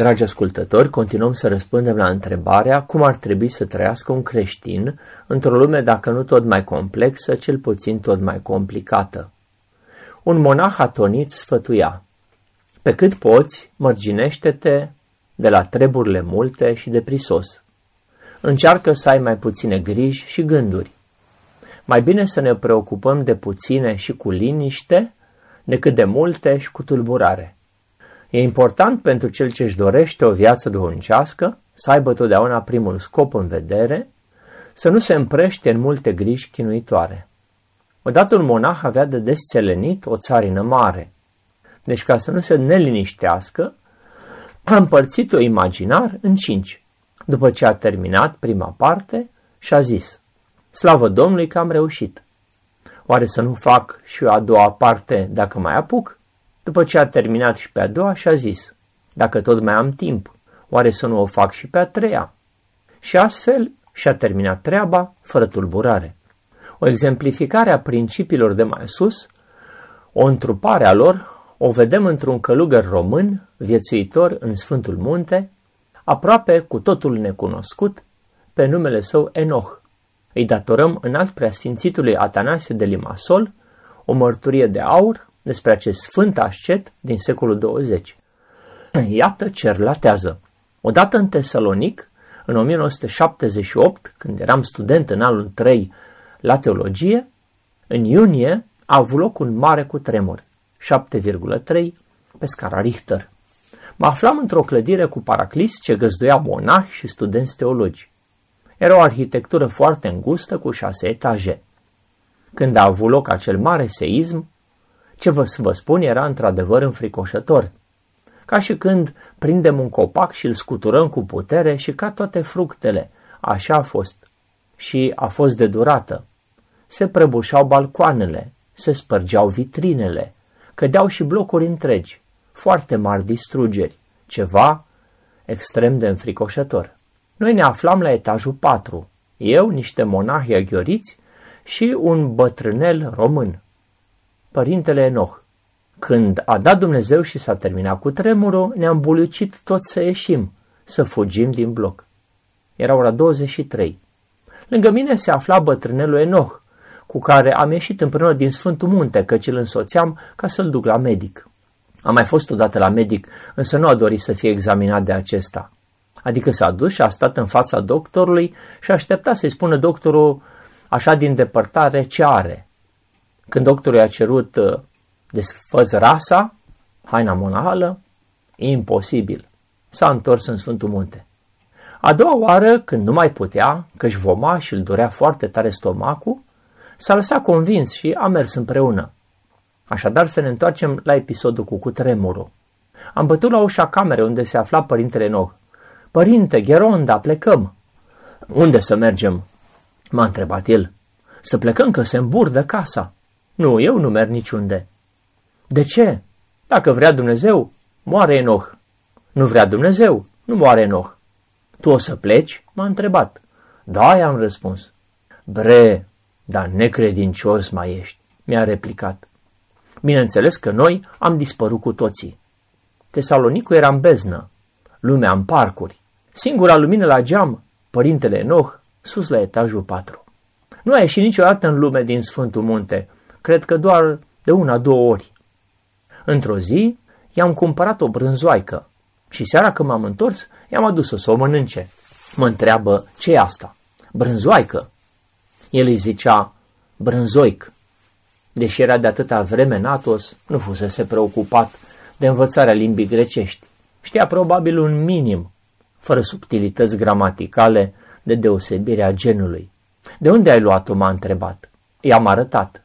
Dragi ascultători, continuăm să răspundem la întrebarea cum ar trebui să trăiască un creștin într-o lume dacă nu tot mai complexă, cel puțin tot mai complicată. Un monah atonit sfătuia, pe cât poți, mărginește-te de la treburile multe și de prisos. Încearcă să ai mai puține griji și gânduri. Mai bine să ne preocupăm de puține și cu liniște decât de multe și cu tulburare. E important pentru cel ce își dorește o viață duhovnicească să aibă totdeauna primul scop în vedere, să nu se împrește în multe griji chinuitoare. Odată un monah avea de desțelenit o țarină mare. Deci ca să nu se neliniștească, a împărțit-o imaginar în cinci. După ce a terminat prima parte, și-a zis, Slavă Domnului că am reușit! Oare să nu fac și a doua parte dacă mai apuc? După ce a terminat și pe a doua și-a zis, dacă tot mai am timp, oare să nu o fac și pe a treia? Și astfel și-a terminat treaba fără tulburare. O exemplificare a principiilor de mai sus, o întrupare a lor, o vedem într-un călugăr român, viețuitor în Sfântul Munte, aproape cu totul necunoscut, pe numele său Enoch. Îi datorăm în alt preasfințitului Atanasie de Limasol o mărturie de aur despre acest sfânt ascet din secolul 20. Iată ce relatează. Odată în Tesalonic, în 1978, când eram student în anul 3 la teologie, în iunie a avut loc un mare cutremur, 7,3 pe scara Richter. Mă aflam într-o clădire cu paraclis ce găzduia monahi și studenți teologi. Era o arhitectură foarte îngustă cu șase etaje. Când a avut loc acel mare seism, ce vă să vă spun era într-adevăr înfricoșător. Ca și când prindem un copac și îl scuturăm cu putere și ca toate fructele. Așa a fost. Și a fost de durată. Se prăbușau balcoanele, se spărgeau vitrinele, cădeau și blocuri întregi, foarte mari distrugeri, ceva extrem de înfricoșător. Noi ne aflam la etajul 4, eu, niște monahi aghioriți și un bătrânel român părintele Enoch. Când a dat Dumnezeu și s-a terminat cu tremurul, ne-am bulucit toți să ieșim, să fugim din bloc. Era ora 23. Lângă mine se afla bătrânelul Enoch, cu care am ieșit împreună din Sfântul Munte, căci îl însoțeam ca să-l duc la medic. Am mai fost odată la medic, însă nu a dorit să fie examinat de acesta. Adică s-a dus și a stat în fața doctorului și a așteptat să-i spună doctorul așa din depărtare ce are. Când doctorul i-a cerut uh, desfăz rasa, haina monahală, imposibil. S-a întors în Sfântul Munte. A doua oară, când nu mai putea, că își voma și îl dorea foarte tare stomacul, s-a lăsat convins și a mers împreună. Așadar să ne întoarcem la episodul cu cutremurul. Am bătut la ușa camerei unde se afla părintele Noh. Părinte, Gheronda, plecăm. Unde să mergem? M-a întrebat el. Să plecăm că se îmburdă casa. Nu, eu nu merg niciunde. De ce? Dacă vrea Dumnezeu, moare Enoch. Nu vrea Dumnezeu, nu moare Enoch. Tu o să pleci? M-a întrebat. Da, i-am răspuns. Bre, dar necredincios mai ești, mi-a replicat. Bineînțeles că noi am dispărut cu toții. Tesalonicul era în beznă, lumea în parcuri. Singura lumină la geam, părintele Enoch, sus la etajul 4. Nu a ieșit niciodată în lume din Sfântul Munte, cred că doar de una, două ori. Într-o zi i-am cumpărat o brânzoaică și seara când m-am întors i-am adus-o să o mănânce. Mă întreabă, ce e asta? Brânzoaică. El îi zicea, brânzoic. Deși era de atâta vreme natos, nu fusese preocupat de învățarea limbii grecești. Știa probabil un minim, fără subtilități gramaticale, de deosebirea genului. De unde ai luat-o, m-a întrebat. I-am arătat.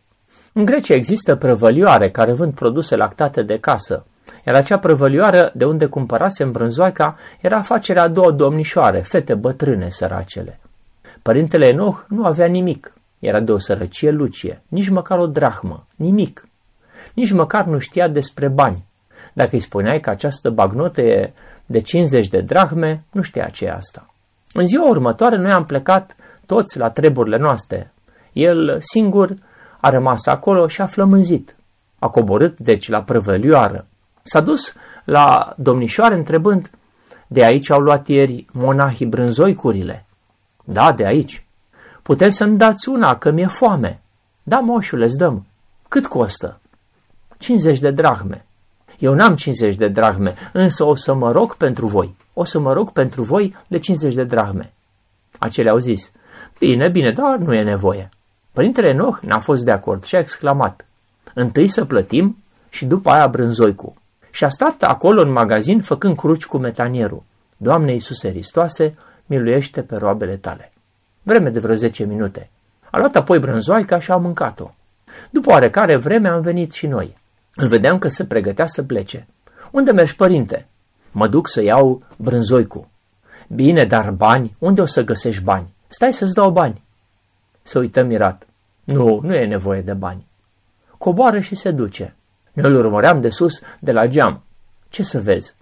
În Grecia există prăvălioare care vând produse lactate de casă. Iar acea prăvălioară de unde cumpărase brânzoaica era afacerea a două domnișoare, fete bătrâne săracele. Părintele Enoch nu avea nimic, era de o sărăcie lucie, nici măcar o drahmă, nimic. Nici măcar nu știa despre bani. Dacă îi spuneai că această bagnotă e de 50 de drahme, nu știa ce e asta. În ziua următoare noi am plecat toți la treburile noastre. El singur a rămas acolo și a flămânzit. A coborât deci la prăvălioară. S-a dus la domnișoare întrebând, de aici au luat ieri monahii brânzoicurile? Da, de aici. Puteți să-mi dați una, că mi-e foame. Da, moșule, îți dăm. Cât costă? 50 de drahme. Eu n-am 50 de drahme, însă o să mă rog pentru voi. O să mă rog pentru voi de 50 de drahme. Acele au zis, bine, bine, dar nu e nevoie. Părintele Enoch n-a fost de acord și a exclamat, întâi să plătim și după aia brânzoicu. Și a stat acolo în magazin făcând cruci cu metanierul. Doamne Iisuse Hristoase, miluiește pe roabele tale. Vreme de vreo 10 minute. A luat apoi brânzoaica și a mâncat-o. După oarecare vreme am venit și noi. Îl vedeam că se pregătea să plece. Unde mergi, părinte? Mă duc să iau brânzoicu. Bine, dar bani? Unde o să găsești bani? Stai să-ți dau bani. Se uită mirat. Nu, nu e nevoie de bani. Coboară și se duce. Noi îl urmăream de sus, de la geam. Ce să vezi?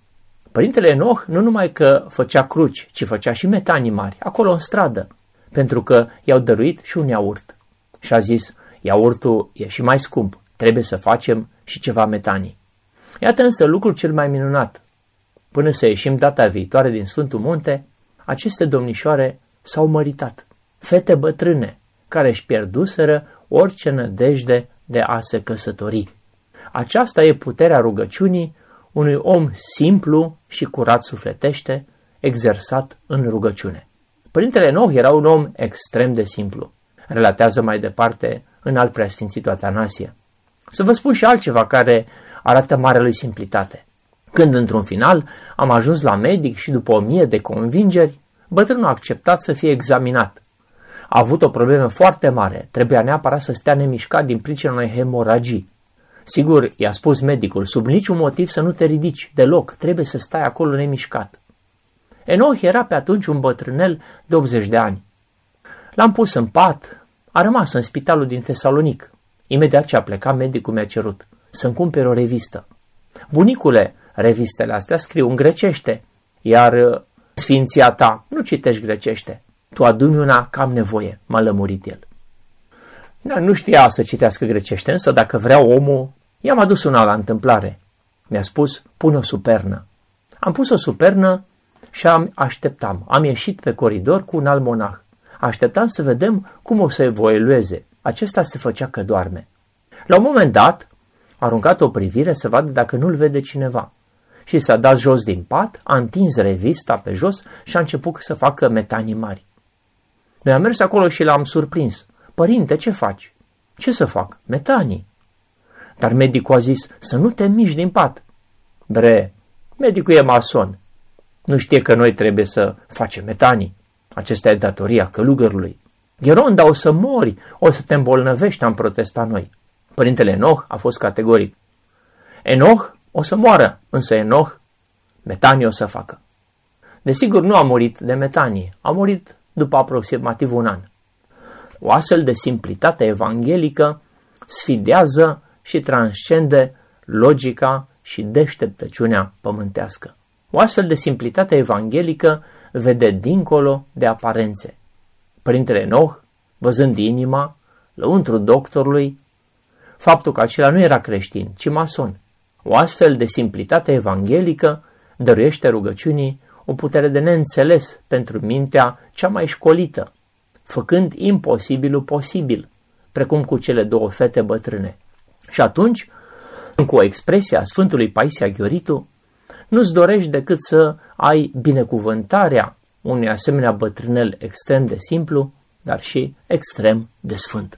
Părintele Enoch nu numai că făcea cruci, ci făcea și metanii mari, acolo în stradă, pentru că i-au dăruit și un iaurt. Și a zis, iaurtul e și mai scump, trebuie să facem și ceva metanii. Iată însă lucrul cel mai minunat. Până să ieșim data viitoare din Sfântul Munte, aceste domnișoare s-au măritat. Fete bătrâne, care își pierduseră orice nădejde de a se căsători. Aceasta e puterea rugăciunii unui om simplu și curat sufletește, exersat în rugăciune. Părintele Noh era un om extrem de simplu. Relatează mai departe în alt preasfințitul Atanasie. Să vă spun și altceva care arată mare lui simplitate. Când într-un final am ajuns la medic și după o mie de convingeri, bătrânul a acceptat să fie examinat. A avut o problemă foarte mare, trebuia neapărat să stea nemișcat din pricina unei hemoragii. Sigur, i-a spus medicul, sub niciun motiv să nu te ridici deloc, trebuie să stai acolo nemișcat. Enoch era pe atunci un bătrânel de 80 de ani. L-am pus în pat, a rămas în spitalul din Tesalonic. Imediat ce a plecat, medicul mi-a cerut să-mi cumpere o revistă. Bunicule, revistele astea scriu în grecește, iar uh, sfinția ta nu citești grecește. Tu aduni una cam nevoie, m-a lămurit el. Da, nu știa să citească grecește, însă dacă vrea omul, i-am adus una la întâmplare. Mi-a spus, pune o supernă. Am pus o supernă și am așteptam. Am ieșit pe coridor cu un alt monah. Așteptam să vedem cum o să evolueze. Acesta se făcea că doarme. La un moment dat, a aruncat o privire să vadă dacă nu-l vede cineva. Și s-a dat jos din pat, a întins revista pe jos și a început să facă metanii mari. Noi am mers acolo și l-am surprins. Părinte, ce faci? Ce să fac? Metanii. Dar medicul a zis să nu te miști din pat. Bre, medicul e mason. Nu știe că noi trebuie să facem metanii. Acesta e datoria călugărului. Gheronda, o să mori, o să te îmbolnăvești, am protestat noi. Părintele Enoch a fost categoric. Enoch o să moară, însă Enoch metanie o să facă. Desigur, nu a murit de metanie, a murit după aproximativ un an. O astfel de simplitate evanghelică sfidează și transcende logica și deșteptăciunea pământească. O astfel de simplitate evanghelică vede dincolo de aparențe. Părintele Noh, văzând inima, lăuntru doctorului, faptul că acela nu era creștin, ci mason. O astfel de simplitate evanghelică dăruiește rugăciunii o putere de neînțeles pentru mintea cea mai școlită, făcând imposibilul posibil, precum cu cele două fete bătrâne. Și atunci, cu o expresie a Sfântului Paisia Ghioritu, nu-ți dorești decât să ai binecuvântarea unui asemenea bătrânel extrem de simplu, dar și extrem de sfânt.